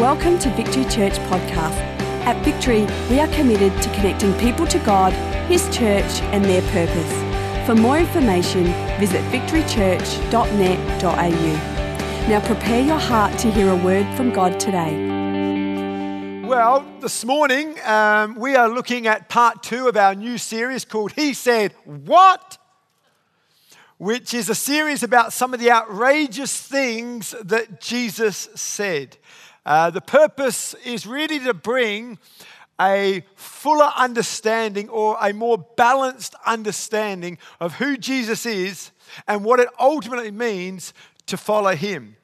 Welcome to Victory Church Podcast. At Victory, we are committed to connecting people to God, His church, and their purpose. For more information, visit victorychurch.net.au. Now prepare your heart to hear a word from God today. Well, this morning um, we are looking at part two of our new series called He Said What? Which is a series about some of the outrageous things that Jesus said. Uh, the purpose is really to bring a fuller understanding or a more balanced understanding of who Jesus is and what it ultimately means to follow him.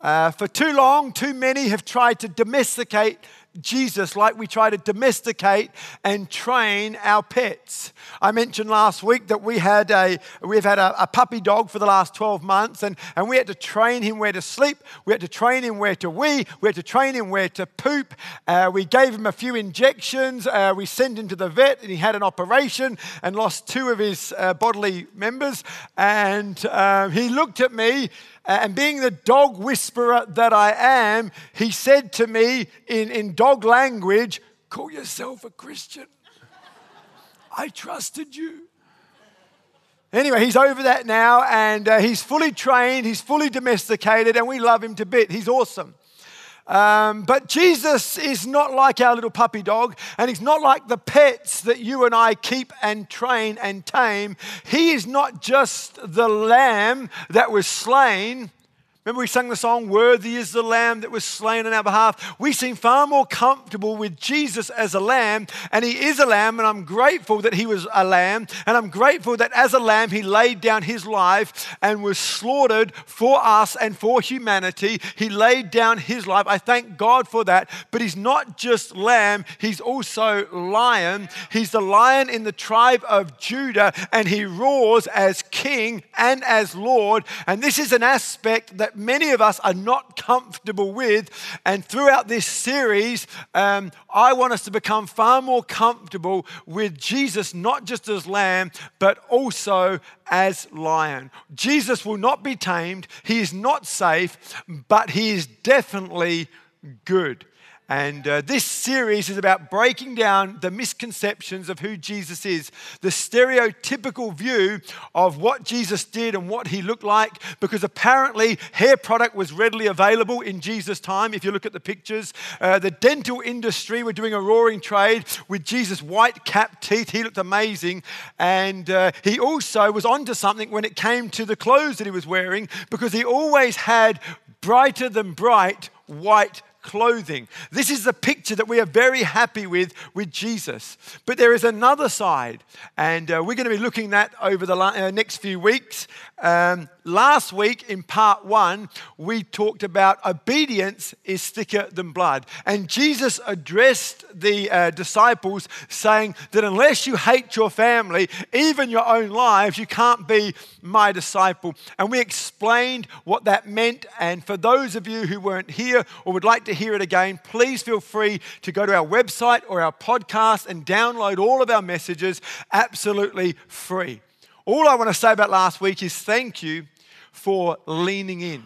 Uh, for too long, too many have tried to domesticate Jesus like we try to domesticate and train our pets. I mentioned last week that we had a, we've had a, a, puppy dog for the last 12 months, and, and we had to train him where to sleep, we had to train him where to wee, we had to train him where to poop. Uh, we gave him a few injections, uh, we sent him to the vet, and he had an operation and lost two of his uh, bodily members. And um, he looked at me and being the dog whisperer that I am, he said to me in, in dog language, Call yourself a Christian. I trusted you. Anyway, he's over that now and uh, he's fully trained, he's fully domesticated, and we love him to bit. He's awesome. Um, but Jesus is not like our little puppy dog, and he's not like the pets that you and I keep and train and tame. He is not just the lamb that was slain. Remember, we sang the song, Worthy is the Lamb that was slain on our behalf. We seem far more comfortable with Jesus as a lamb, and he is a lamb, and I'm grateful that he was a lamb, and I'm grateful that as a lamb, he laid down his life and was slaughtered for us and for humanity. He laid down his life. I thank God for that. But he's not just lamb, he's also lion. He's the lion in the tribe of Judah, and he roars as king and as Lord. And this is an aspect that many of us are not comfortable with. And throughout this series, um, I want us to become far more comfortable with Jesus, not just as lamb, but also as lion. Jesus will not be tamed, he is not safe, but he is definitely good. And uh, this series is about breaking down the misconceptions of who Jesus is, the stereotypical view of what Jesus did and what he looked like, because apparently hair product was readily available in Jesus' time. If you look at the pictures, uh, the dental industry were doing a roaring trade with Jesus' white capped teeth. He looked amazing. And uh, he also was onto something when it came to the clothes that he was wearing, because he always had brighter than bright white clothing. This is the picture that we are very happy with with Jesus. But there is another side, and uh, we're going to be looking at over the uh, next few weeks. Um, last week in part one, we talked about obedience is thicker than blood. And Jesus addressed the uh, disciples saying that unless you hate your family, even your own lives, you can't be my disciple. And we explained what that meant. And for those of you who weren't here or would like to hear it again, please feel free to go to our website or our podcast and download all of our messages absolutely free. All I want to say about last week is thank you for leaning in.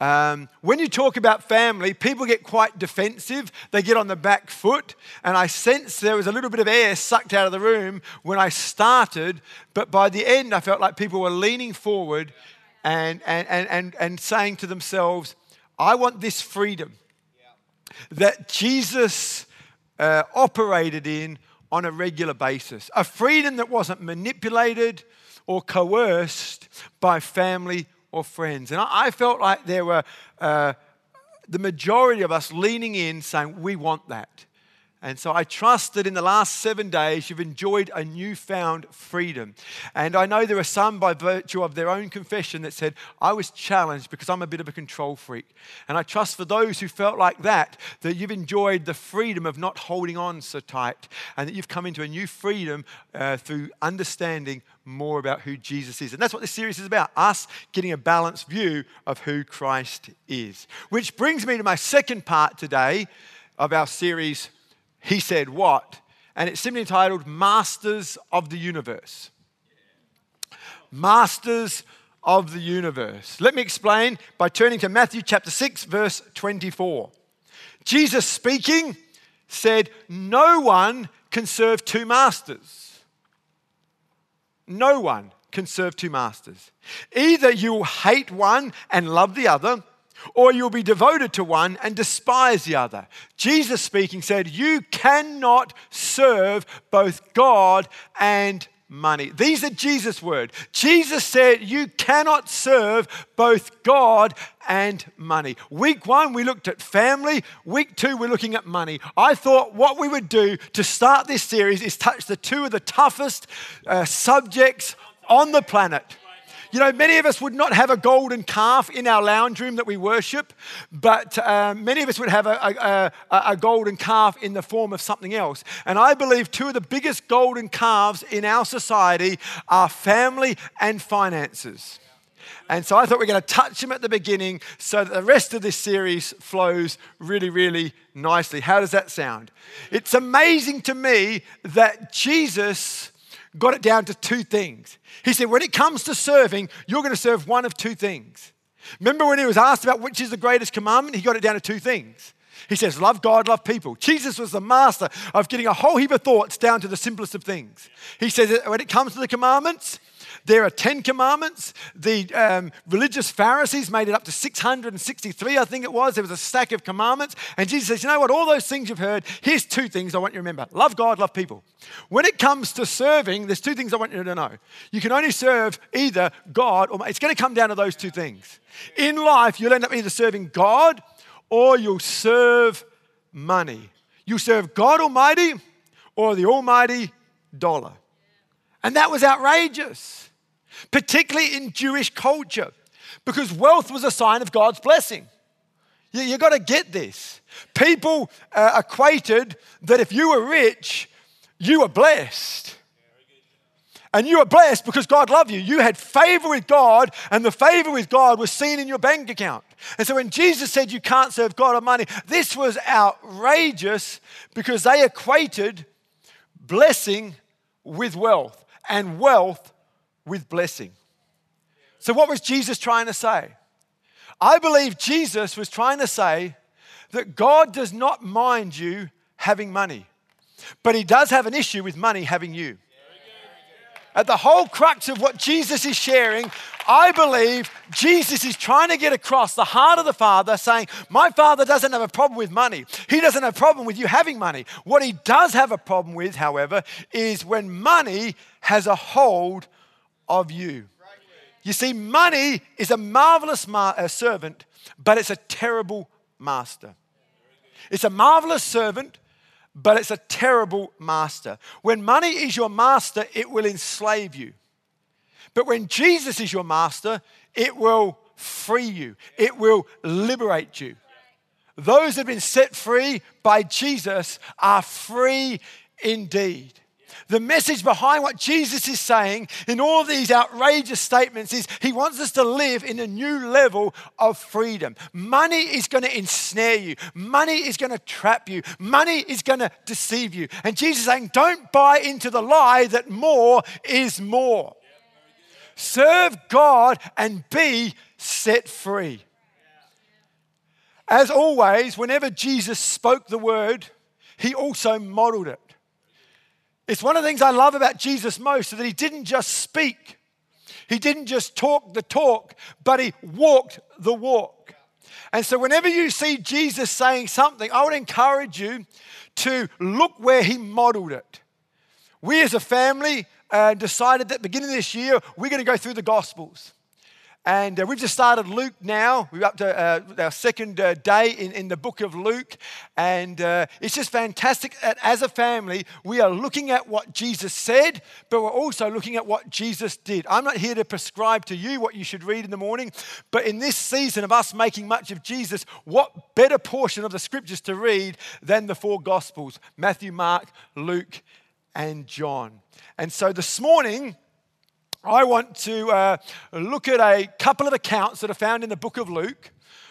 Um, when you talk about family, people get quite defensive. They get on the back foot. And I sense there was a little bit of air sucked out of the room when I started. But by the end, I felt like people were leaning forward and, and, and, and, and saying to themselves, I want this freedom that Jesus uh, operated in on a regular basis. A freedom that wasn't manipulated or coerced by family or friends. And I, felt like there were uh, the majority of us leaning in saying, We want that. And so I trust that in the last seven days you've enjoyed a newfound freedom. And I know there are some by virtue of their own confession that said, I was challenged because I'm a bit of a control freak. And I trust for those who felt like that, that you've enjoyed the freedom of not holding on so tight and that you've come into a new freedom uh, through understanding more about who Jesus is. And that's what this series is about us getting a balanced view of who Christ is. Which brings me to my second part today of our series he said what? And it's simply entitled Masters of the Universe. Masters of the universe. Let me explain by turning to Matthew chapter 6, verse 24. Jesus speaking said, No one can serve two masters. No one can serve two masters. Either you will hate one and love the other, or you'll be devoted to one and despise the other. Jesus speaking said, You cannot serve both God and money. These are Jesus' words. Jesus said, You cannot serve both God and money. Week one, we looked at family. Week two, we're looking at money. I thought what we would do to start this series is touch the two of the toughest uh, subjects on the planet. You know, many of us would not have a golden calf in our lounge room that we worship, but uh, many of us would have a, a, a, golden calf in the form of something else. And I believe two of the biggest golden calves in our society are family and finances. And so I thought we are going to touch them at the beginning so that the rest of this series flows really, really nicely. How does that sound? It's amazing to me that Jesus got it down to two things. He said, when it comes to serving, you're going to serve one of two things. Remember when he was asked about which is the greatest commandment? He got it down to two things. He says, Love God, love people. Jesus was the master of getting a whole heap of thoughts down to the simplest of things. He says, When it comes to the commandments, there are 10 commandments. The um, religious Pharisees made it up to 663, I think it was. There was a stack of commandments. And Jesus says, You know what? All those things you've heard, here's two things I want you to remember love God, love people. When it comes to serving, there's two things I want you to know. You can only serve either God or it's going to come down to those two things. In life, you'll end up either serving God or you'll serve money. You serve God Almighty or the Almighty dollar. And that was outrageous particularly in Jewish culture, because wealth was a sign of God's blessing. You, you got to get this. People uh, equated that if you were rich, you were blessed. And you were blessed because God loved you. You had favor with God, and the favor with God was seen in your bank account. And so when Jesus said you can't serve God or money, this was outrageous because they equated blessing with wealth and wealth with blessing. So, what was Jesus trying to say? I believe Jesus was trying to say that God does not mind you having money, but He does have an issue with money having you. At the whole crux of what Jesus is sharing, I believe Jesus is trying to get across the heart of the Father, saying, My Father doesn't have a problem with money. He doesn't have a problem with you having money. What He does have a problem with, however, is when money has a hold of you. You see, money is a marvelous ma- uh, servant, but it's a terrible master. It's a marvelous servant, but it's a terrible master. When money is your master, it will enslave you. But when Jesus is your master, it will free you, it will liberate you. Those that have been set free by Jesus are free indeed. The message behind what Jesus is saying in all of these outrageous statements is he wants us to live in a new level of freedom. Money is going to ensnare you, money is going to trap you, money is going to deceive you. And Jesus is saying, don't buy into the lie that more is more. Serve God and be set free. As always, whenever Jesus spoke the word, he also modeled it. It's one of the things I love about Jesus most that he didn't just speak, he didn't just talk the talk, but he walked the walk. And so, whenever you see Jesus saying something, I would encourage you to look where he modeled it. We as a family uh, decided that beginning this year, we're going to go through the Gospels. And uh, we've just started Luke now. We're up to uh, our second uh, day in, in the book of Luke. And uh, it's just fantastic that as a family, we are looking at what Jesus said, but we're also looking at what Jesus did. I'm not here to prescribe to you what you should read in the morning, but in this season of us making much of Jesus, what better portion of the scriptures to read than the four Gospels Matthew, Mark, Luke, and John. And so this morning, I want to uh, look at a couple of accounts that are found in the book of Luke.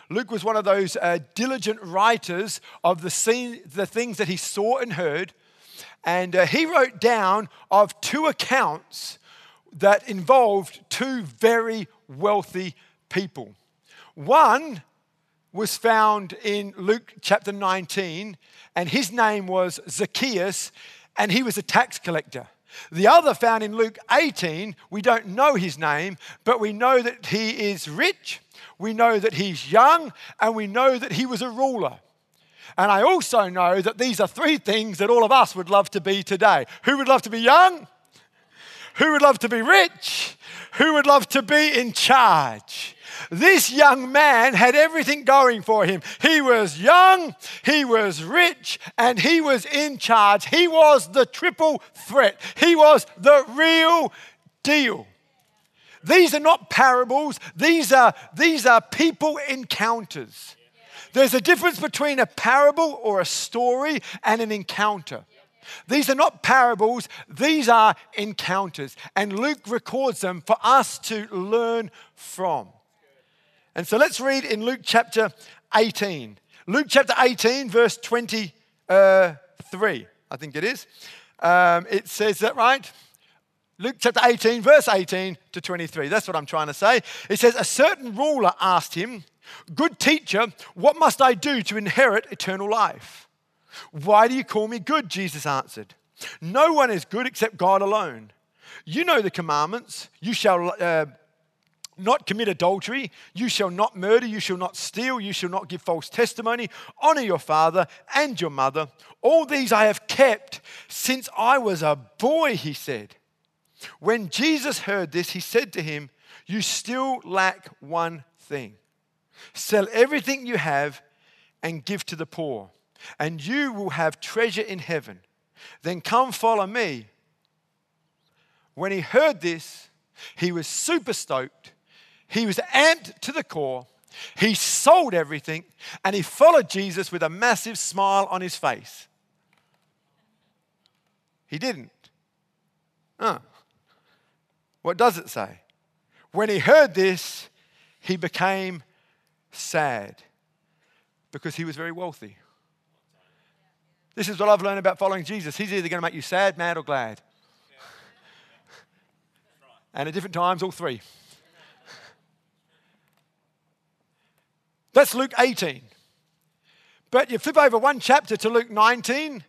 Luke was one of those uh, diligent writers of the, scene, the things that he saw and heard. And uh, he wrote down of two accounts that involved two very wealthy people. One was found in Luke chapter 19, and his name was Zacchaeus, and he was a tax collector. The other found in Luke 18, we don't know his name, but we know that he is rich, we know that he's young, and we know that he was a ruler. And I also know that these are three things that all of us would love to be today. Who would love to be young? Who would love to be rich? Who would love to be in charge? This young man had everything going for him. He was young, he was rich, and he was in charge. He was the triple threat. He was the real deal. These are not parables, these are, these are people encounters. There's a difference between a parable or a story and an encounter. These are not parables, these are encounters. And Luke records them for us to learn from. And so let's read in Luke chapter 18. Luke chapter 18, verse 23, I think it is. Um, it says that right? Luke chapter 18, verse 18 to 23. That's what I'm trying to say. It says, A certain ruler asked him, Good teacher, what must I do to inherit eternal life? Why do you call me good? Jesus answered. No one is good except God alone. You know the commandments. You shall uh, not commit adultery. You shall not murder. You shall not steal. You shall not give false testimony. Honor your father and your mother. All these I have kept since I was a boy, he said. When Jesus heard this, he said to him, You still lack one thing. Sell everything you have and give to the poor, and you will have treasure in heaven. Then come follow me. When he heard this, he was super stoked. He was amped to the core. He sold everything and he followed Jesus with a massive smile on his face. He didn't. Huh. What does it say? When he heard this, he became sad because he was very wealthy. This is what I've learned about following Jesus. He's either going to make you sad, mad, or glad. And at different times, all three. That's Luke 18. But you flip over one chapter to Luke 19,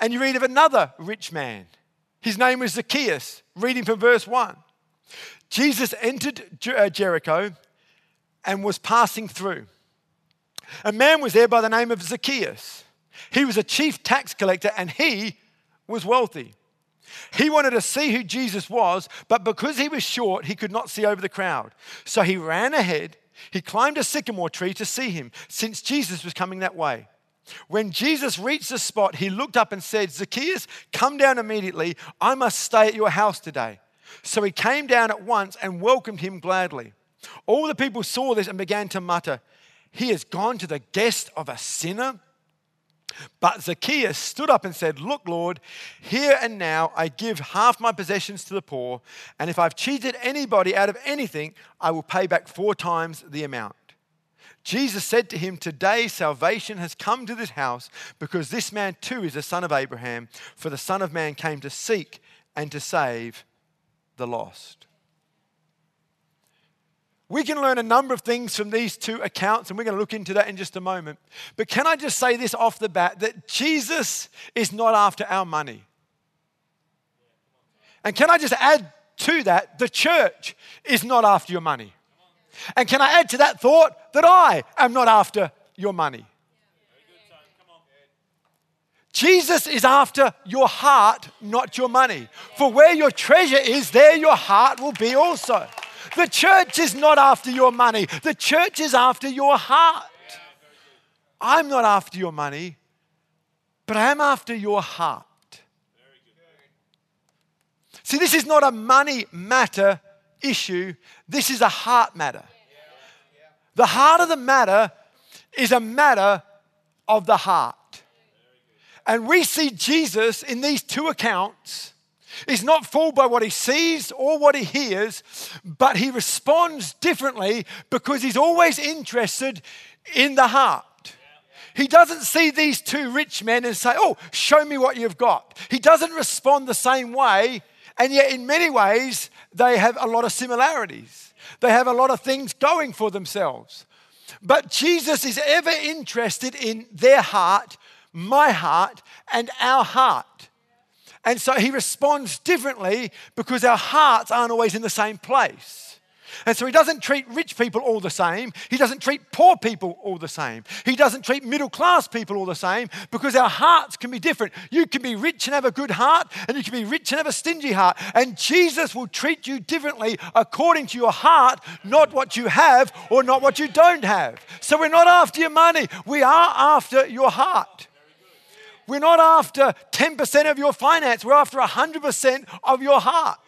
and you read of another rich man. His name was Zacchaeus, reading from verse 1. Jesus entered uh, Jericho and was passing through. A man was there by the name of Zacchaeus. He was a chief tax collector and he was wealthy. He wanted to see who Jesus was, but because he was short, he could not see over the crowd. So he ran ahead. He climbed a sycamore tree to see him, since Jesus was coming that way. When Jesus reached the spot, he looked up and said, Zacchaeus, come down immediately. I must stay at your house today. So he came down at once and welcomed him gladly. All the people saw this and began to mutter, He has gone to the guest of a sinner. But Zacchaeus stood up and said, Look, Lord, here and now I give half my possessions to the poor, and if I've cheated anybody out of anything, I will pay back four times the amount. Jesus said to him, Today salvation has come to this house because this man too is a son of Abraham, for the Son of Man came to seek and to save the lost. We can learn a number of things from these two accounts, and we're going to look into that in just a moment. But can I just say this off the bat that Jesus is not after our money? And can I just add to that, the church is not after your money. And can I add to that thought that I am not after your money? Jesus is after your heart, not your money. For where your treasure is, there your heart will be also. The church is not after your money, the church is after your heart. I'm not after your money, but I am after your heart. See, this is not a money matter issue, this is a heart matter. The heart of the matter is a matter of the heart. And we see Jesus in these two accounts He's not fooled by what he sees or what he hears, but he responds differently because he's always interested in the heart. He doesn't see these two rich men and say, Oh, show me what you've got. He doesn't respond the same way And yet, in many ways, they have a lot of similarities. They have a lot of things going for themselves. But Jesus is ever interested in their heart, my heart, and our heart. And so he responds differently because our hearts aren't always in the same place. And so he doesn't treat rich people all the same. He doesn't treat poor people all the same. He doesn't treat middle class people all the same because our hearts can be different. You can be rich and have a good heart, and you can be rich and have a stingy heart. And Jesus will treat you differently according to your heart, not what you have or not what you don't have. So we're not after your money, we are after your heart. We're not after 10% of your finance, we're after 100% of your heart.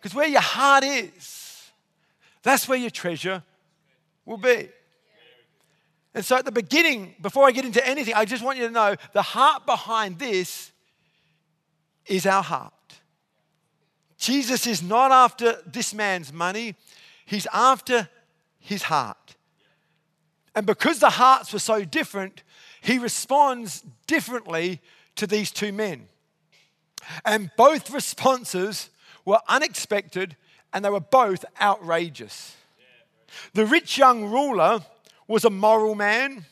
Because where your heart is, that's where your treasure will be. And so at the beginning, before I get into anything, I just want you to know the heart behind this is our heart. Jesus is not after this man's money, he's after his heart. And because the hearts were so different, he responds differently to these two men. And both responses were unexpected and they were both outrageous. The rich young ruler was a moral man,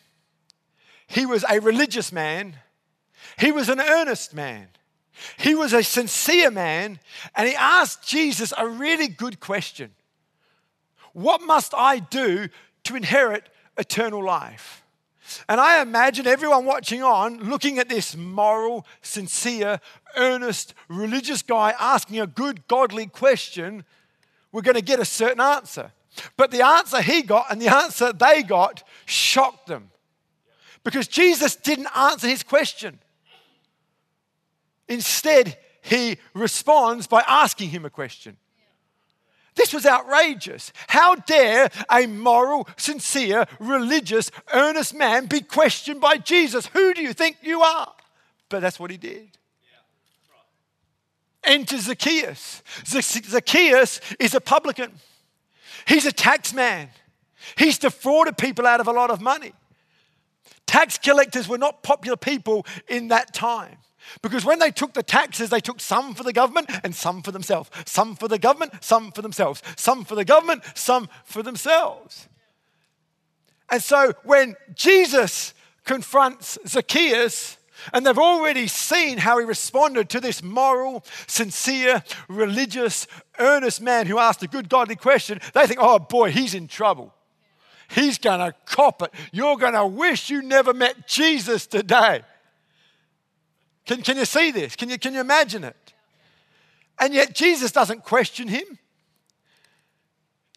he was a religious man, he was an earnest man. He was a sincere man, and he asked Jesus a really good question What must I do to inherit eternal life? And I imagine everyone watching on looking at this moral, sincere, earnest, religious guy asking a good, godly question, we're going to get a certain answer. But the answer he got and the answer they got shocked them because Jesus didn't answer his question. Instead, he responds by asking him a question. This was outrageous. How dare a moral, sincere, religious, earnest man be questioned by Jesus? Who do you think you are? But that's what he did. Enter Zacchaeus. Zacchaeus is a publican, he's a tax man. He's defrauded people out of a lot of money. Tax collectors were not popular people in that time. Because when they took the taxes, they took some for the government and some for themselves. Some for the government, some for themselves. Some for the government, some for themselves. And so when Jesus confronts Zacchaeus, and they've already seen how he responded to this moral, sincere, religious, earnest man who asked a good, godly question. They think, oh boy, he's in trouble. He's going to cop it. You're going to wish you never met Jesus today. Can, can you see this? Can you, can you imagine it? And yet, Jesus doesn't question him.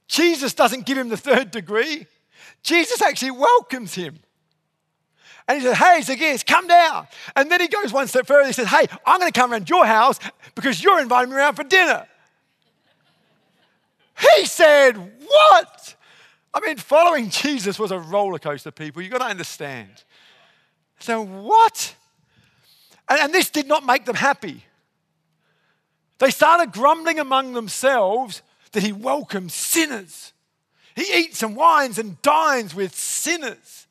Jesus doesn't give him the third degree. Jesus actually welcomes him. And he says, Hey, Zacchaeus, come down. And then he goes one step further. He says, Hey, I'm going to come around your house because you're inviting me around for dinner. He said, What? I mean, following Jesus was a roller coaster, people. You've got to understand. So, what? And, and this did not make them happy. They started grumbling among themselves that he welcomes sinners. He eats and wines and dines with sinners.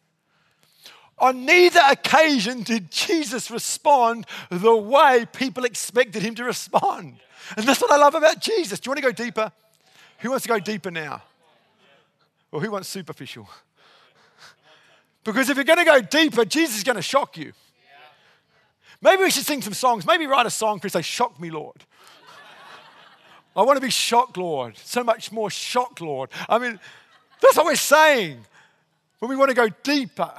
On neither occasion did Jesus respond the way people expected him to respond. And that's what I love about Jesus. Do you want to go deeper? Who wants to go deeper now? Or who wants superficial? Because if you're going to go deeper, Jesus is going to shock you. Maybe we should sing some songs. Maybe write a song for say, Shock me, Lord. I want to be shocked, Lord. So much more shocked, Lord. I mean, that's what we're saying when we want to go deeper.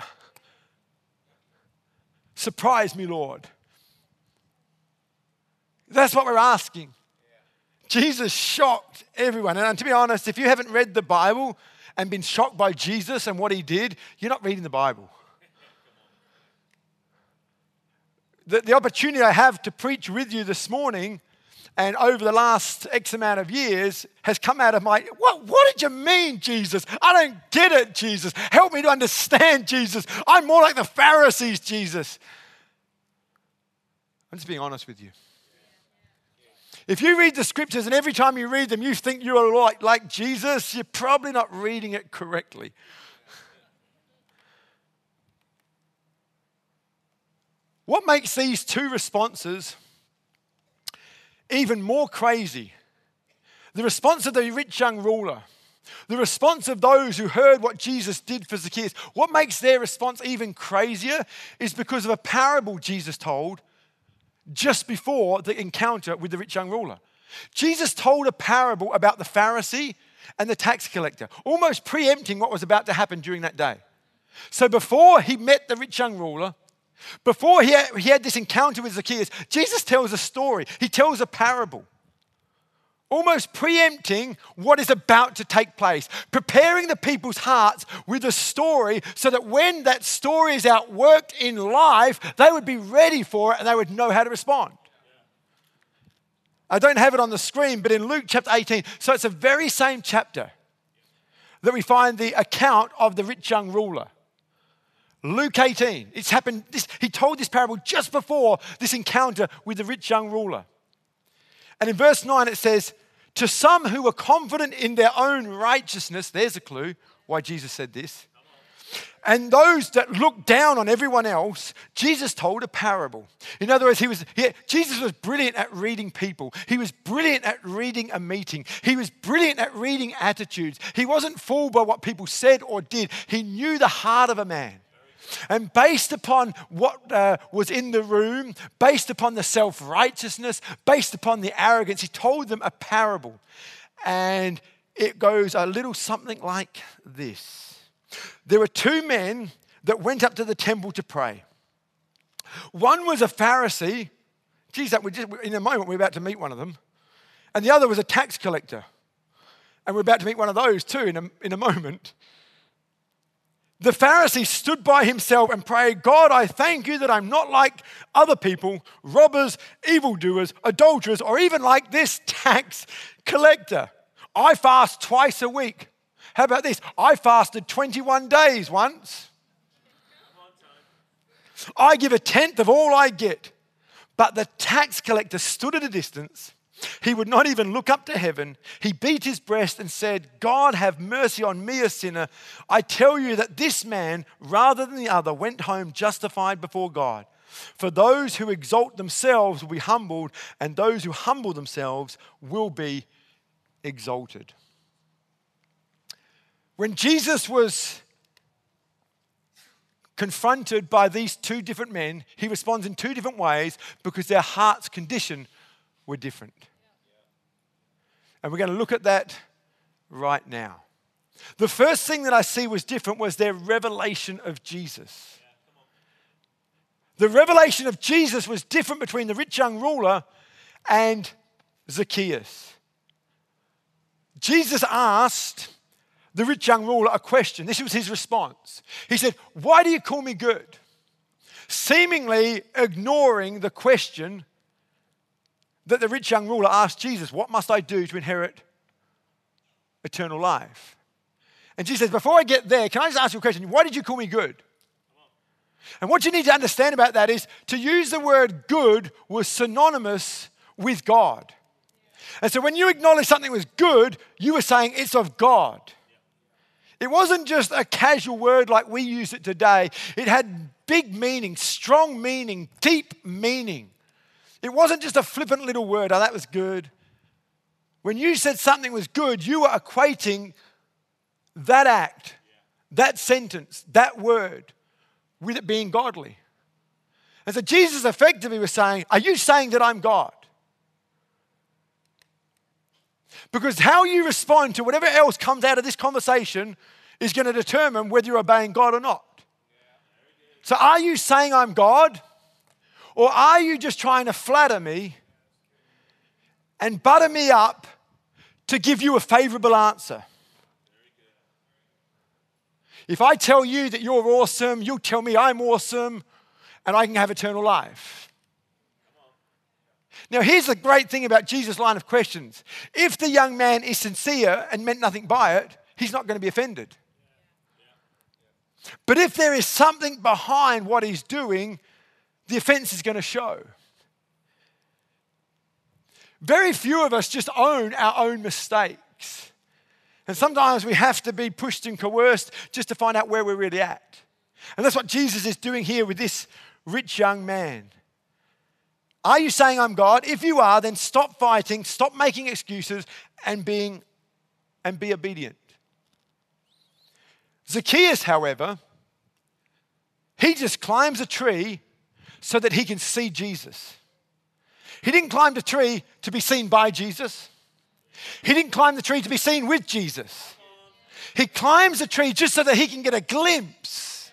Surprise me, Lord. That's what we're asking. Jesus shocked everyone. And to be honest, if you haven't read the Bible and been shocked by Jesus and what he did, you're not reading the Bible. The, the opportunity I have to preach with you this morning and over the last X amount of years has come out of my, what, what did you mean, Jesus? I don't get it, Jesus. Help me to understand, Jesus. I'm more like the Pharisees, Jesus. I'm just being honest with you. If you read the scriptures and every time you read them you think you're like, like Jesus, you're probably not reading it correctly. What makes these two responses even more crazy. The response of the rich young ruler, the response of those who heard what Jesus did for Zacchaeus, what makes their response even crazier is because of a parable Jesus told just before the encounter with the rich young ruler. Jesus told a parable about the Pharisee and the tax collector, almost preempting what was about to happen during that day. So before he met the rich young ruler, before he had, he had this encounter with Zacchaeus, Jesus tells a story. He tells a parable, almost preempting what is about to take place, preparing the people's hearts with a story so that when that story is outworked in life, they would be ready for it and they would know how to respond. I don't have it on the screen, but in Luke chapter 18, so it's the very same chapter that we find the account of the rich young ruler. Luke 18. It's happened, this, he told this parable just before this encounter with the rich young ruler. And in verse 9 it says, To some who were confident in their own righteousness, there's a clue why Jesus said this. And those that looked down on everyone else, Jesus told a parable. In other words, he was, he, Jesus was brilliant at reading people. He was brilliant at reading a meeting. He was brilliant at reading attitudes. He wasn't fooled by what people said or did. He knew the heart of a man. And based upon what uh, was in the room, based upon the self righteousness, based upon the arrogance, he told them a parable. And it goes a little something like this There were two men that went up to the temple to pray. One was a Pharisee. Geez, that just, in a moment we're about to meet one of them. And the other was a tax collector. And we're about to meet one of those too in a, in a moment. The Pharisee stood by himself and prayed, God, I thank you that I'm not like other people, robbers, evildoers, adulterers, or even like this tax collector. I fast twice a week. How about this? I fasted 21 days once. I give a tenth of all I get. But the tax collector stood at a distance he would not even look up to heaven. He beat his breast and said, God, have mercy on me, a sinner. I tell you that this man, rather than the other, went home justified before God. For those who exalt themselves will be humbled, and those who humble themselves will be exalted. When Jesus was confronted by these two different men, he responds in two different ways because their heart's condition were different. And we're going to look at that right now. The first thing that I see was different was their revelation of Jesus. The revelation of Jesus was different between the rich young ruler and Zacchaeus. Jesus asked the rich young ruler a question. This was his response. He said, Why do you call me good? Seemingly ignoring the question that the rich young ruler asked Jesus, What must I do to inherit eternal life? And Jesus says, Before I get there, can I just ask you a question? Why did you call me good? And what you need to understand about that is to use the word good was synonymous with God. And so when you acknowledge something was good, you were saying it's of God. It wasn't just a casual word like we use it today, it had big meaning, strong meaning, deep meaning. It wasn't just a flippant little word, oh, that was good. When you said something was good, you were equating that act, that sentence, that word with it being godly. And so Jesus effectively was saying, Are you saying that I'm God? Because how you respond to whatever else comes out of this conversation is going to determine whether you're obeying God or not. So, are you saying I'm God? Or are you just trying to flatter me and butter me up to give you a favorable answer? If I tell you that you're awesome, you'll tell me I'm awesome and I can have eternal life. Now, here's the great thing about Jesus' line of questions. If the young man is sincere and meant nothing by it, he's not going to be offended. But if there is something behind what he's doing, the offense is going to show. Very few of us just own our own mistakes. And sometimes we have to be pushed and coerced just to find out where we're really at. And that's what Jesus is doing here with this rich young man. Are you saying I'm God? If you are, then stop fighting, stop making excuses, and being and be obedient. Zacchaeus, however, he just climbs a tree so that he can see Jesus. He didn't climb the tree to be seen by Jesus. He didn't climb the tree to be seen with Jesus. He climbs the tree just so that he can get a glimpse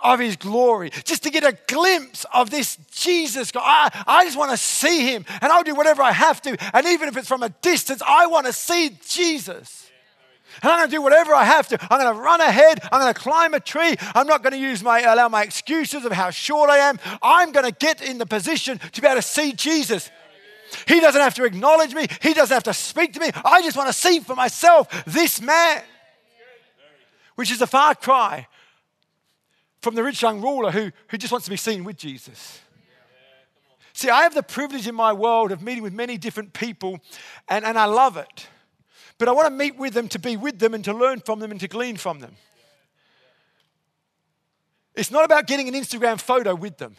of his glory, just to get a glimpse of this Jesus God. I, I just want to see him, and I'll do whatever I have to. And even if it's from a distance, I want to see Jesus. And I'm going to do whatever I have to. I'm going to run ahead. I'm going to climb a tree. I'm not going to use my allow my excuses of how short I am. I'm going to get in the position to be able to see Jesus. He doesn't have to acknowledge me. He doesn't have to speak to me. I just want to see for myself this man, which is a far cry from the rich young ruler who, who just wants to be seen with Jesus. See, I have the privilege in my world of meeting with many different people, and, and I love it. But I want to meet with them to be with them and to learn from them and to glean from them. It's not about getting an Instagram photo with them.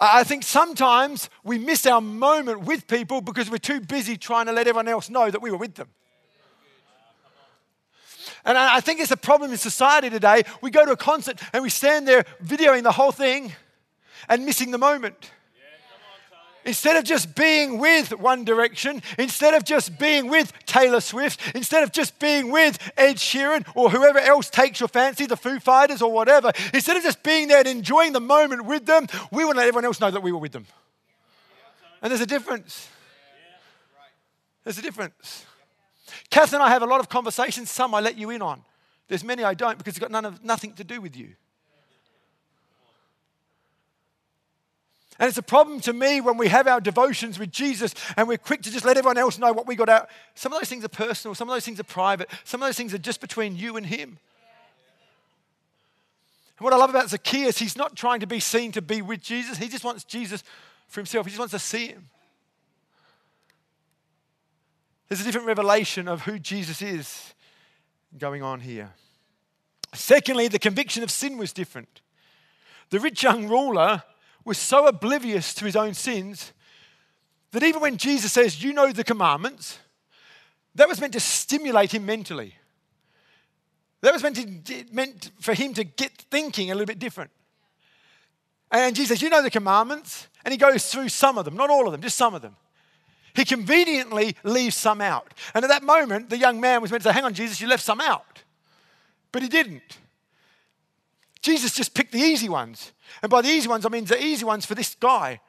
I think sometimes we miss our moment with people because we're too busy trying to let everyone else know that we were with them. And I think it's a problem in society today. We go to a concert and we stand there videoing the whole thing and missing the moment. Instead of just being with One Direction, instead of just being with Taylor Swift, instead of just being with Ed Sheeran or whoever else takes your fancy, the Foo Fighters or whatever, instead of just being there and enjoying the moment with them, we want to let everyone else know that we were with them. And there's a difference. There's a difference. Kath and I have a lot of conversations. Some I let you in on. There's many I don't because it's got none of, nothing to do with you. And it's a problem to me when we have our devotions with Jesus and we're quick to just let everyone else know what we got out. Some of those things are personal, some of those things are private, some of those things are just between you and Him. And what I love about Zacchaeus, he's not trying to be seen to be with Jesus, he just wants Jesus for himself, he just wants to see Him. There's a different revelation of who Jesus is going on here. Secondly, the conviction of sin was different. The rich young ruler was so oblivious to his own sins that even when Jesus says, You know the commandments, that was meant to stimulate him mentally. That was meant, to, meant for him to get thinking a little bit different. And Jesus You know the commandments. And he goes through some of them, not all of them, just some of them. He conveniently leaves some out. And at that moment, the young man was meant to say, Hang on, Jesus, you left some out. But he didn't. Jesus just picked the easy ones. And by the easy ones, I mean the easy ones for this guy.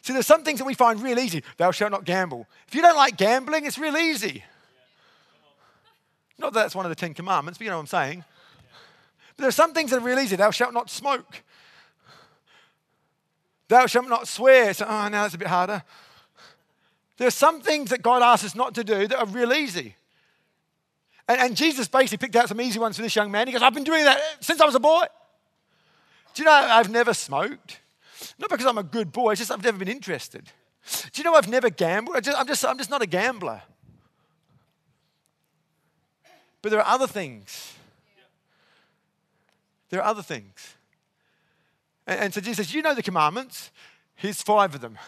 See, there's some things that we find real easy. Thou shalt not gamble. If you don't like gambling, it's real easy. Not that that's one of the Ten Commandments, but you know what I'm saying. But there are some things that are real easy. Thou shalt not smoke. Thou shalt not swear. So, oh, now that's a bit harder. There are some things that God asks us not to do that are real easy. And, and Jesus basically picked out some easy ones for this young man. He goes, I've been doing that since I was a boy. Do you know I've never smoked? Not because I'm a good boy, it's just I've never been interested. Do you know I've never gambled? I just, I'm, just, I'm just not a gambler. But there are other things. There are other things. And, and so Jesus says, You know the commandments. Here's five of them.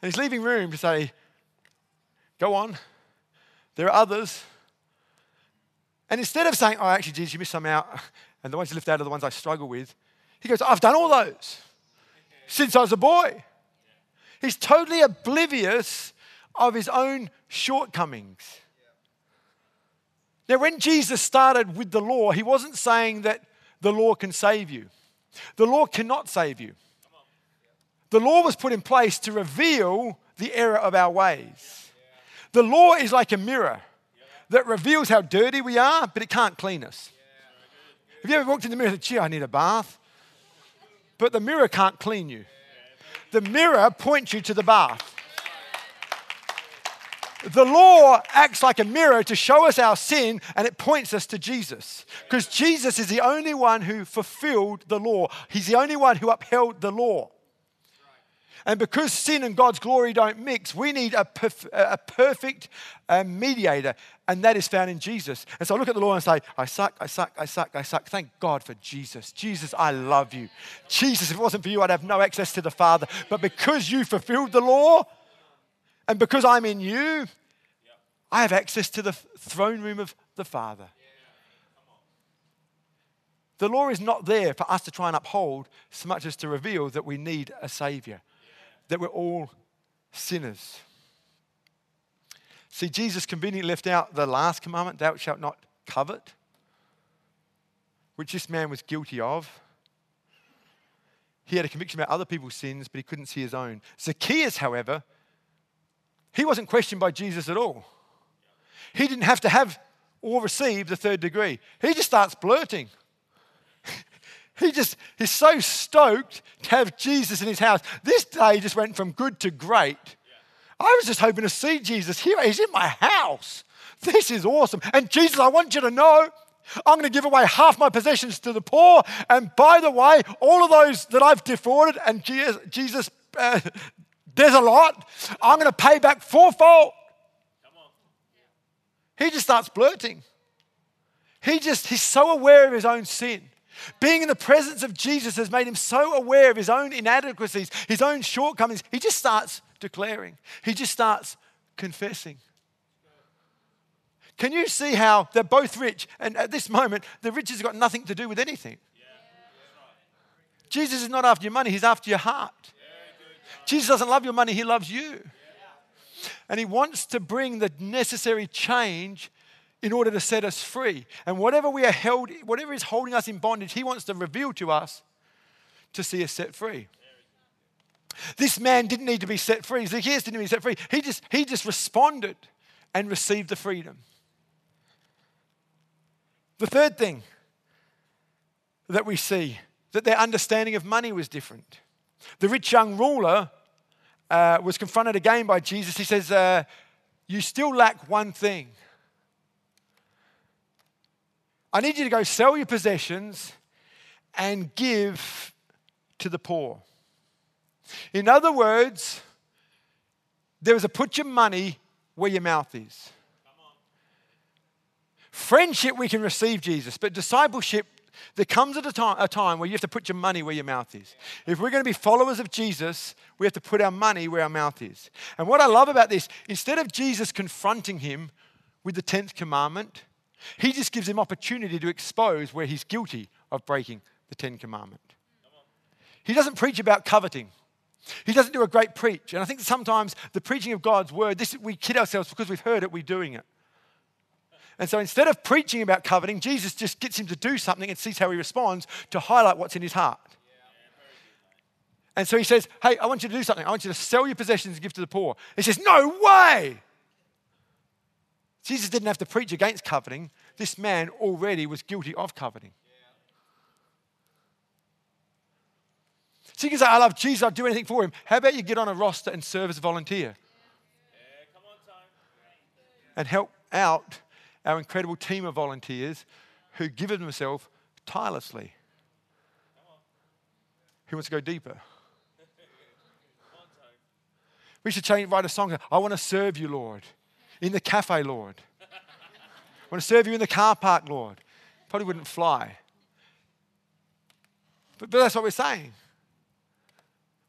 And he's leaving room to say, Go on. There are others. And instead of saying, Oh, actually, Jesus, you missed some out, and the ones you left out are the ones I struggle with, he goes, I've done all those since I was a boy. He's totally oblivious of his own shortcomings. Now, when Jesus started with the law, he wasn't saying that the law can save you. The law cannot save you. The law was put in place to reveal the error of our ways. The law is like a mirror that reveals how dirty we are, but it can't clean us. Have you ever walked in the mirror and said, gee, I need a bath? But the mirror can't clean you. The mirror points you to the bath. The law acts like a mirror to show us our sin and it points us to Jesus. Because Jesus is the only one who fulfilled the law, He's the only one who upheld the law. And because sin and God's glory don't mix, we need a, perf- a perfect uh, mediator, and that is found in Jesus. And so I look at the law and say, I suck, I suck, I suck, I suck. Thank God for Jesus. Jesus, I love you. Jesus, if it wasn't for you, I'd have no access to the Father. But because you fulfilled the law, and because I'm in you, I have access to the throne room of the Father. The law is not there for us to try and uphold so much as to reveal that we need a Savior, that we're all sinners. See, Jesus conveniently left out the last commandment, thou shalt not covet, which this man was guilty of. He had a conviction about other people's sins, but he couldn't see his own. Zacchaeus, however, he wasn't questioned by Jesus at all. He didn't have to have or receive the third degree. He just starts blurting. He just, he's so stoked to have Jesus in his house. This day just went from good to great. I was just hoping to see Jesus here. He's in my house. This is awesome. And Jesus, I want you to know I'm going to give away half my possessions to the poor. And by the way, all of those that I've defrauded, and Jesus, uh, there's a lot, I'm going to pay back fourfold. He just starts blurting. He just, he's so aware of his own sin. Being in the presence of Jesus has made him so aware of his own inadequacies, his own shortcomings. He just starts declaring, he just starts confessing. Can you see how they're both rich? And at this moment, the riches have got nothing to do with anything. Jesus is not after your money, he's after your heart. Jesus doesn't love your money, he loves you. And he wants to bring the necessary change in order to set us free. And whatever we are held, whatever is holding us in bondage, he wants to reveal to us to see us set free. This man didn't need to be set free. Zacchaeus didn't need to be set free. He just, he just responded and received the freedom. The third thing that we see that their understanding of money was different. The rich young ruler uh, was confronted again by Jesus. He says, uh, You still lack one thing. I need you to go sell your possessions and give to the poor. In other words, there is a put your money where your mouth is. Friendship, we can receive Jesus, but discipleship, there comes at a time, a time where you have to put your money where your mouth is. If we're going to be followers of Jesus, we have to put our money where our mouth is. And what I love about this, instead of Jesus confronting him with the 10th commandment, he just gives him opportunity to expose where he's guilty of breaking the Ten Commandment. He doesn't preach about coveting. He doesn't do a great preach. And I think sometimes the preaching of God's word, this, we kid ourselves because we've heard it, we're doing it. And so instead of preaching about coveting, Jesus just gets him to do something and sees how he responds to highlight what's in his heart. And so he says, Hey, I want you to do something. I want you to sell your possessions and give to the poor. He says, No way. Jesus didn't have to preach against coveting. This man already was guilty of coveting. So you can say, I love Jesus, I'll do anything for him. How about you get on a roster and serve as a volunteer? and help out our incredible team of volunteers who give of themselves tirelessly. Who wants to go deeper? We should change, write a song. I want to serve you, Lord in the cafe, Lord. I want to serve you in the car park, Lord. Probably wouldn't fly. But, but that's what we're saying.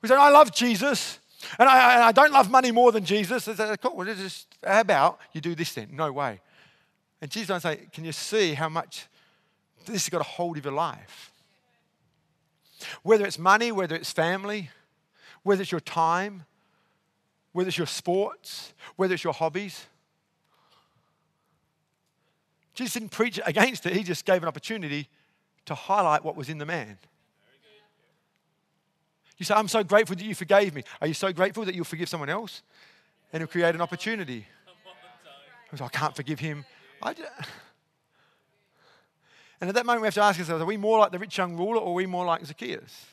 We say, I love Jesus, and I, and I don't love money more than Jesus. I say, cool, well, just, how about you do this then? No way. And Jesus don't say, can you see how much this has got a hold of your life? Whether it's money, whether it's family, whether it's your time, whether it's your sports, whether it's your hobbies. Jesus didn't preach against it, he just gave an opportunity to highlight what was in the man. You say, I'm so grateful that you forgave me. Are you so grateful that you'll forgive someone else? And it'll create an opportunity. I can't forgive him. I and at that moment, we have to ask ourselves are we more like the rich young ruler or are we more like Zacchaeus?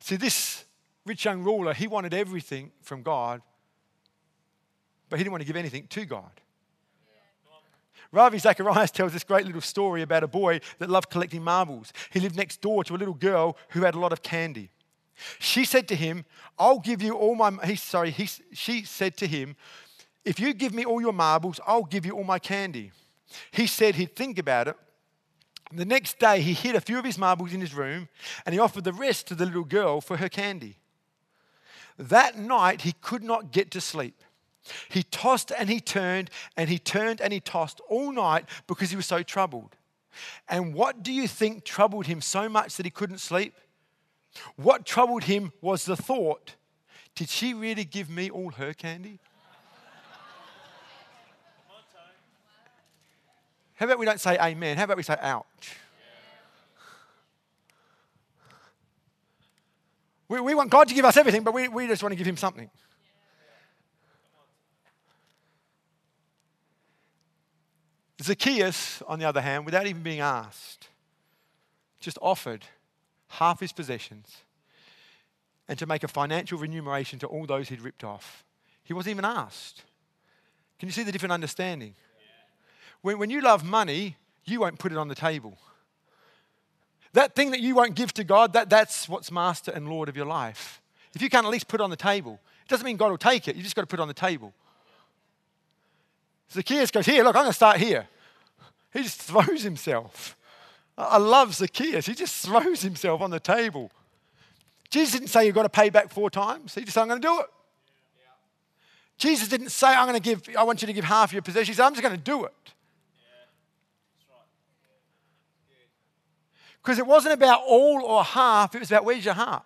See, this rich young ruler, he wanted everything from God, but he didn't want to give anything to God. Ravi Zacharias tells this great little story about a boy that loved collecting marbles. He lived next door to a little girl who had a lot of candy. She said to him, I'll give you all my, he, sorry, he, she said to him, if you give me all your marbles, I'll give you all my candy. He said he'd think about it. The next day, he hid a few of his marbles in his room and he offered the rest to the little girl for her candy. That night, he could not get to sleep. He tossed and he turned and he turned and he tossed all night because he was so troubled. And what do you think troubled him so much that he couldn't sleep? What troubled him was the thought did she really give me all her candy? How about we don't say amen? How about we say ouch? We, we want God to give us everything, but we, we just want to give him something. Zacchaeus, on the other hand, without even being asked, just offered half his possessions and to make a financial remuneration to all those he'd ripped off. He wasn't even asked. Can you see the different understanding? When, when you love money, you won't put it on the table. That thing that you won't give to God, that, that's what's master and Lord of your life. If you can't at least put it on the table, it doesn't mean God will take it. You just got to put it on the table. Zacchaeus goes, Here, look, I'm going to start here. He just throws himself. I love Zacchaeus. He just throws himself on the table. Jesus didn't say you've got to pay back four times. He just said, I'm going to do it. Jesus didn't say, I'm going to give, I want you to give half your possessions. He said, I'm just going to do it. Because it wasn't about all or half, it was about where's your heart.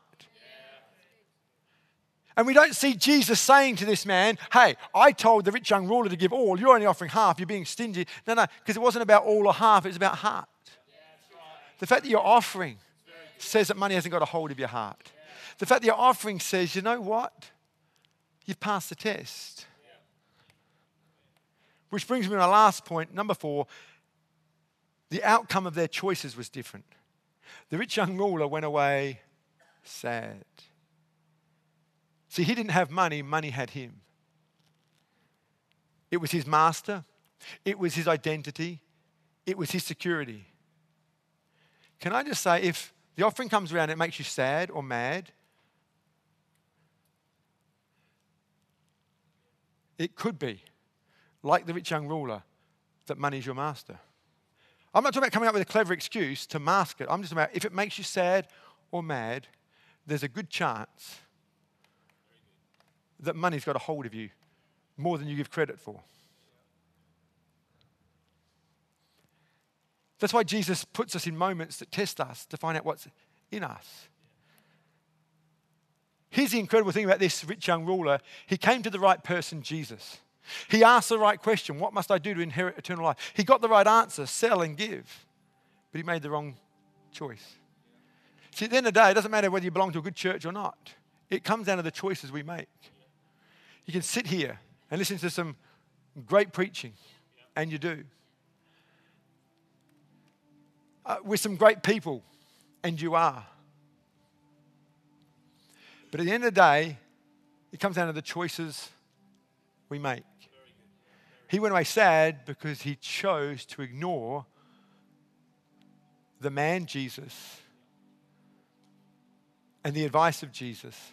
And we don't see Jesus saying to this man, Hey, I told the rich young ruler to give all. You're only offering half. You're being stingy. No, no, because it wasn't about all or half. It was about heart. The fact that you're offering says that money hasn't got a hold of your heart. The fact that you're offering says, You know what? You've passed the test. Which brings me to my last point, number four. The outcome of their choices was different. The rich young ruler went away sad. See, he didn't have money, money had him. It was his master, it was his identity, it was his security. Can I just say, if the offering comes around it makes you sad or mad, it could be, like the rich young ruler, that money's your master. I'm not talking about coming up with a clever excuse to mask it. I'm just about if it makes you sad or mad, there's a good chance that money's got a hold of you more than you give credit for. That's why Jesus puts us in moments that test us to find out what's in us. Here's the incredible thing about this rich young ruler he came to the right person, Jesus. He asked the right question What must I do to inherit eternal life? He got the right answer sell and give. But he made the wrong choice. See, at the end of the day, it doesn't matter whether you belong to a good church or not, it comes down to the choices we make. You can sit here and listen to some great preaching, and you do. Uh, with some great people, and you are. But at the end of the day, it comes down to the choices we make. He went away sad because he chose to ignore the man Jesus and the advice of Jesus.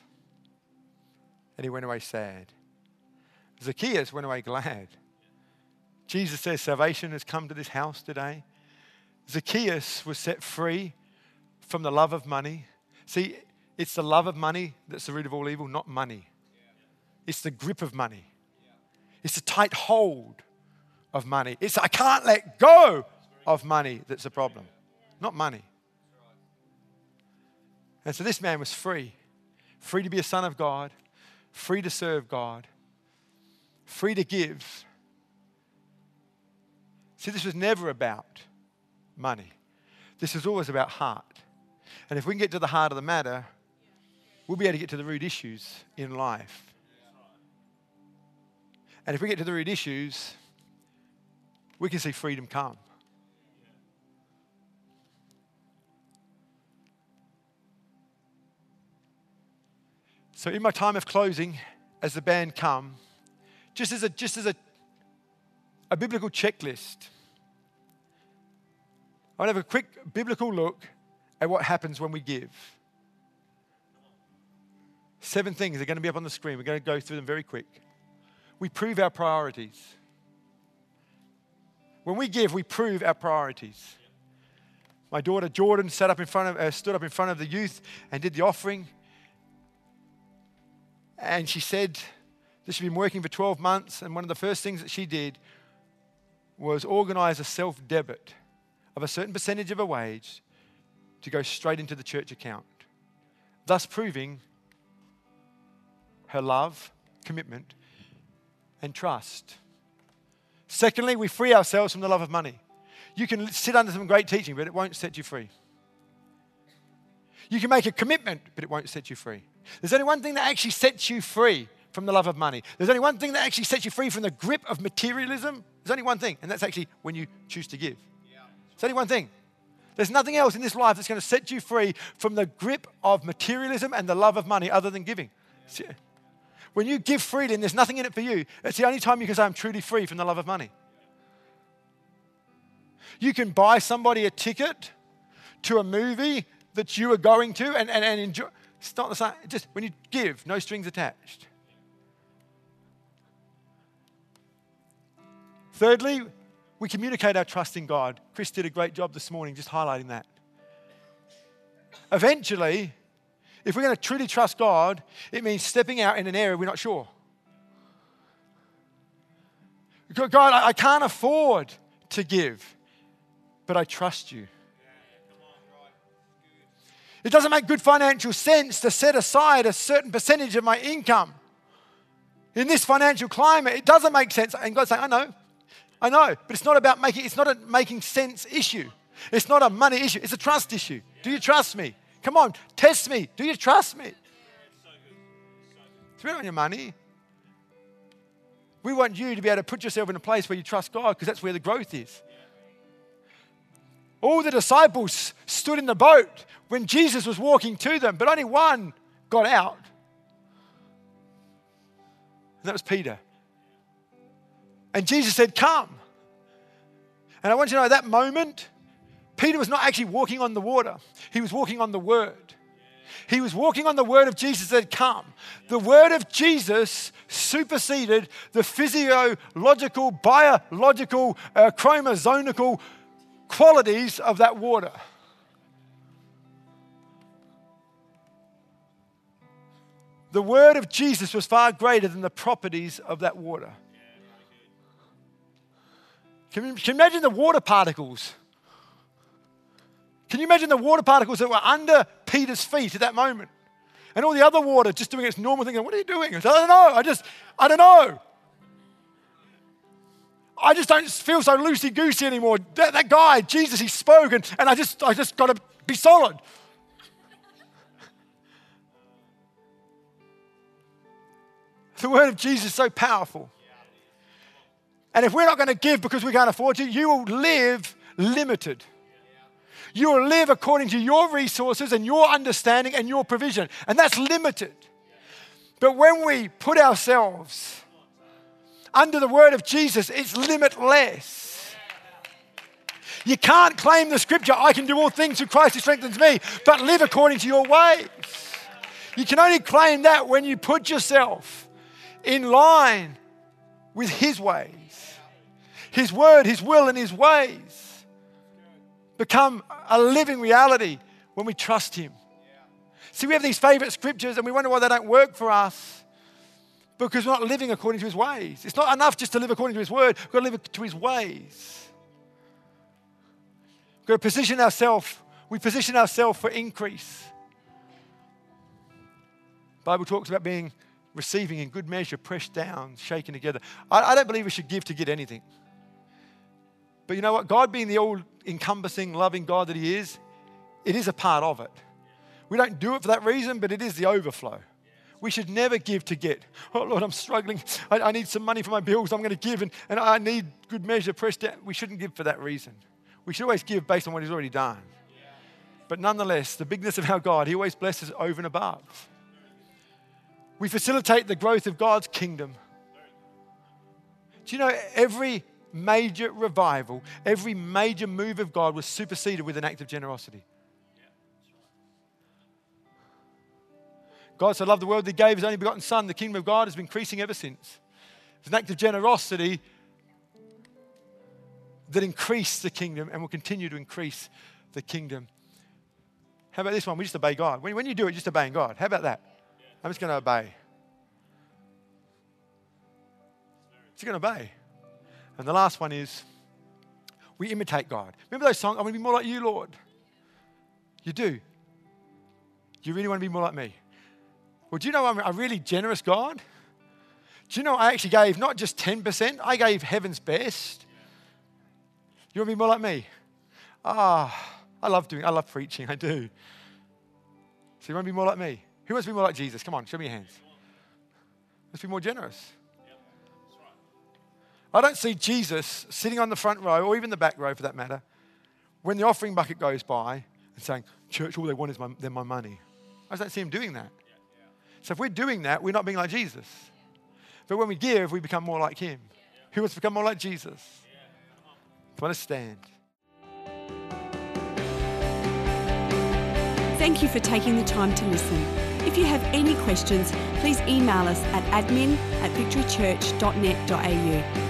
And he went away sad. Zacchaeus went away glad. Jesus says, Salvation has come to this house today. Zacchaeus was set free from the love of money. See, it's the love of money that's the root of all evil, not money. It's the grip of money. It's a tight hold of money. It's I can't let go of money that's the problem, not money. And so this man was free free to be a son of God, free to serve God, free to give. See, this was never about money, this was always about heart. And if we can get to the heart of the matter, we'll be able to get to the root issues in life. And if we get to the root issues, we can see freedom come. So, in my time of closing, as the band come, just as a, just as a, a biblical checklist, I want to have a quick biblical look at what happens when we give. Seven things are going to be up on the screen. We're going to go through them very quick. We prove our priorities. When we give, we prove our priorities. My daughter Jordan sat up in front of, uh, stood up in front of the youth and did the offering. And she said that she'd been working for 12 months, and one of the first things that she did was organize a self debit of a certain percentage of a wage to go straight into the church account, thus proving her love, commitment, and trust. Secondly, we free ourselves from the love of money. You can sit under some great teaching, but it won't set you free. You can make a commitment, but it won't set you free. There's only one thing that actually sets you free from the love of money. There's only one thing that actually sets you free from the grip of materialism. There's only one thing, and that's actually when you choose to give. There's only one thing. There's nothing else in this life that's going to set you free from the grip of materialism and the love of money other than giving. When you give freely and there's nothing in it for you, it's the only time you can say, I'm truly free from the love of money. You can buy somebody a ticket to a movie that you are going to and, and, and enjoy. It's not the same. Just when you give, no strings attached. Thirdly, we communicate our trust in God. Chris did a great job this morning just highlighting that. Eventually, if we're going to truly trust God, it means stepping out in an area we're not sure. God, I can't afford to give, but I trust you. It doesn't make good financial sense to set aside a certain percentage of my income. In this financial climate, it doesn't make sense. And God's saying, I know, I know, but it's not about making, it's not a making sense issue. It's not a money issue, it's a trust issue. Do you trust me? Come on, test me. Do you trust me? Spend on your money. We want you to be able to put yourself in a place where you trust God because that's where the growth is. All the disciples stood in the boat when Jesus was walking to them, but only one got out. And that was Peter. And Jesus said, Come. And I want you to know that moment, Peter was not actually walking on the water, he was walking on the word. He was walking on the word of Jesus that had come. The word of Jesus superseded the physiological, biological, uh, qualities of that water. The word of Jesus was far greater than the properties of that water. Can you, can you imagine the water particles? Can you imagine the water particles that were under Peter's feet at that moment? And all the other water just doing its normal thing. What are you doing? I, said, I don't know. I just, I don't know. I just don't feel so loosey goosey anymore. That, that, guy, Jesus, he spoke, and, and I just, I just got to be solid. The word of Jesus is so powerful. And if we're not going to give because we can't afford to, you will live limited. You will live according to your resources and your understanding and your provision. And that's limited. But when we put ourselves under the word of Jesus, it's limitless. You can't claim the scripture, I can do all things through Christ who strengthens me, but live according to your ways. You can only claim that when you put yourself in line with His ways. His word, His will, and His ways become a living reality when we trust Him. See, we have these favorite scriptures and we wonder why they don't work for us because we're not living according to His ways. It's not enough just to live according to His word, we've got to live to His ways. We've got to position ourselves, we position ourselves for increase. Bible talks about being receiving in good measure, pressed down, shaken together. I, I don't believe we should give to get anything. But you know what? God being the all encompassing, loving God that He is, it is a part of it. We don't do it for that reason, but it is the overflow. We should never give to get. Oh, Lord, I'm struggling. I, I need some money for my bills. I'm going to give, and, and I need good measure pressed down. We shouldn't give for that reason. We should always give based on what He's already done. But nonetheless, the bigness of our God, He always blesses over and above. We facilitate the growth of God's kingdom. Do you know every major revival, every major move of God was superseded with an act of generosity. God so loved the world that He gave His only begotten Son. The kingdom of God has been increasing ever since. It's an act of generosity that increased the kingdom and will continue to increase the kingdom. How about this one? We just obey God. When, when you do it, just obeying God. How about that? I'm just going to obey. Just going to obey. And the last one is we imitate God. Remember those songs? I want to be more like you, Lord. You do. You really want to be more like me? Well, do you know I'm a really generous God? Do you know I actually gave not just 10%, I gave heaven's best. You want to be more like me? Ah, I love doing, I love preaching, I do. So you want to be more like me? Who wants to be more like Jesus? Come on, show me your hands. Let's be more generous. I don't see Jesus sitting on the front row or even the back row for that matter when the offering bucket goes by and saying, Church, all they want is my, my money. I don't see him doing that. So if we're doing that, we're not being like Jesus. But when we give, we become more like him. Who wants to become more like Jesus? Want to stand. Thank you for taking the time to listen. If you have any questions, please email us at admin at victorychurch.net.au